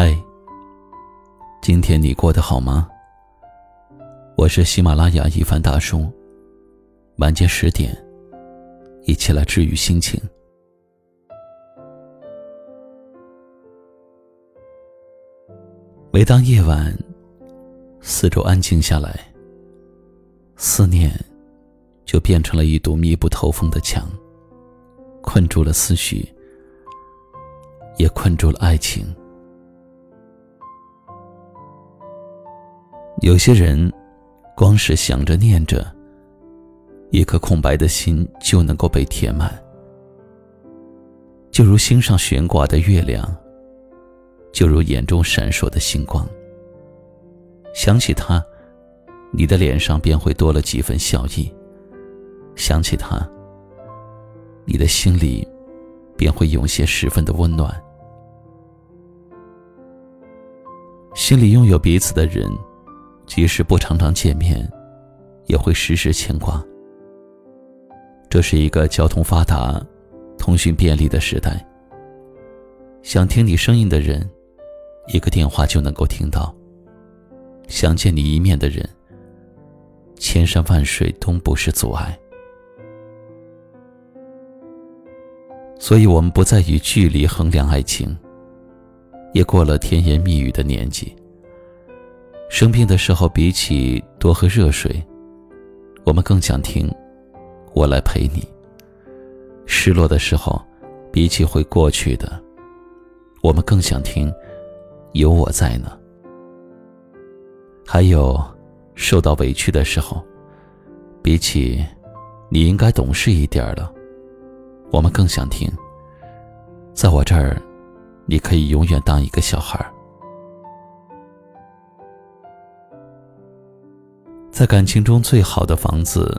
嗨，今天你过得好吗？我是喜马拉雅一凡大叔。晚间十点，一起来治愈心情。每当夜晚，四周安静下来，思念就变成了一堵密不透风的墙，困住了思绪，也困住了爱情。有些人，光是想着念着，一颗空白的心就能够被填满，就如心上悬挂的月亮，就如眼中闪烁的星光。想起他，你的脸上便会多了几分笑意；想起他，你的心里便会涌现十分的温暖。心里拥有彼此的人。即使不常常见面，也会时时牵挂。这是一个交通发达、通讯便利的时代。想听你声音的人，一个电话就能够听到；想见你一面的人，千山万水都不是阻碍。所以，我们不再以距离衡量爱情，也过了甜言蜜语的年纪。生病的时候，比起多喝热水，我们更想听“我来陪你”。失落的时候，比起会过去的，我们更想听“有我在呢”。还有，受到委屈的时候，比起“你应该懂事一点了”，我们更想听“在我这儿，你可以永远当一个小孩儿”。在感情中最好的房子，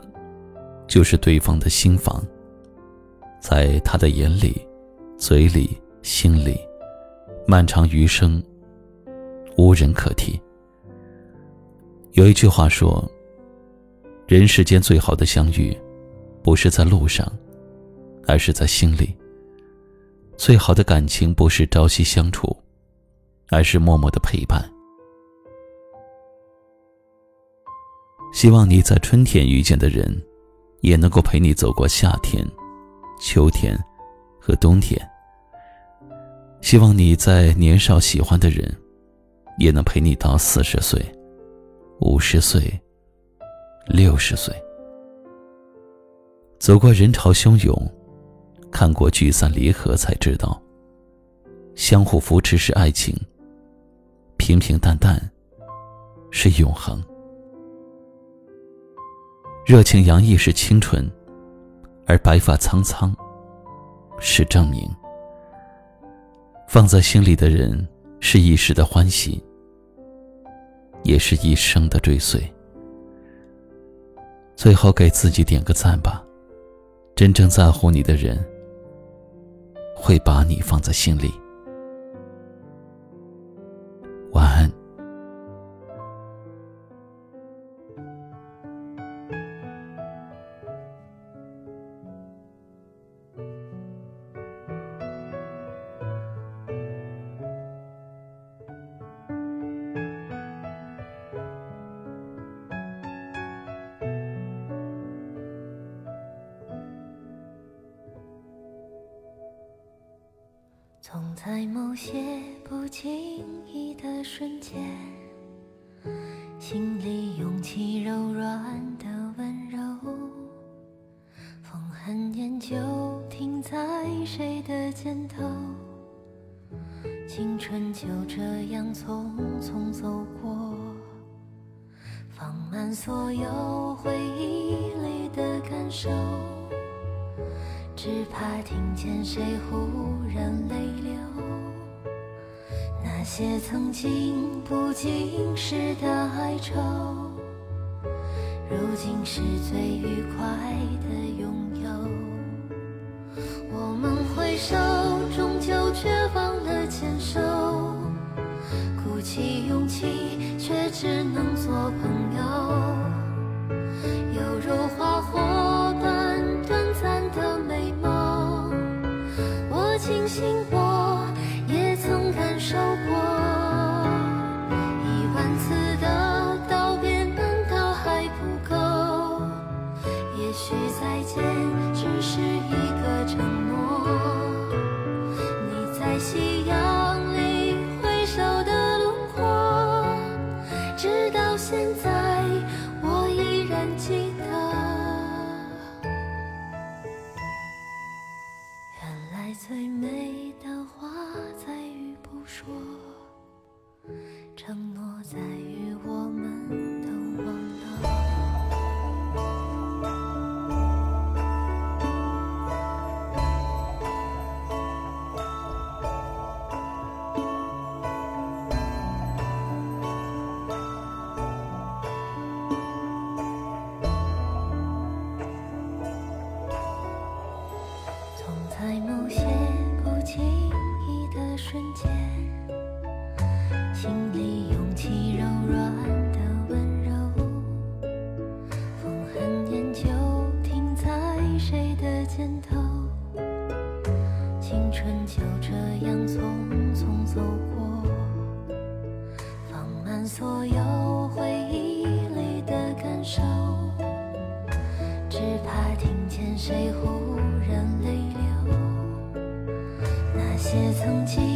就是对方的心房。在他的眼里、嘴里、心里，漫长余生，无人可替。有一句话说：“人世间最好的相遇，不是在路上，而是在心里。最好的感情，不是朝夕相处，而是默默的陪伴。”希望你在春天遇见的人，也能够陪你走过夏天、秋天和冬天。希望你在年少喜欢的人，也能陪你到四十岁、五十岁、六十岁。走过人潮汹涌，看过聚散离合，才知道，相互扶持是爱情，平平淡淡是永恒。热情洋溢是清纯，而白发苍苍是证明。放在心里的人，是一时的欢喜，也是一生的追随。最后给自己点个赞吧，真正在乎你的人，会把你放在心里。总在某些不经意的瞬间，心里涌起柔软的温柔。风很念旧，停在谁的肩头？青春就这样匆匆走过，放慢所有回忆里的感受。只怕听见谁忽然泪流，那些曾经不经事的哀愁，如今是最愉快的拥有。我们挥手，终究却忘了牵手，鼓起勇气，却只能做朋友，心火也曾感受过。谁忽然泪流，那些曾经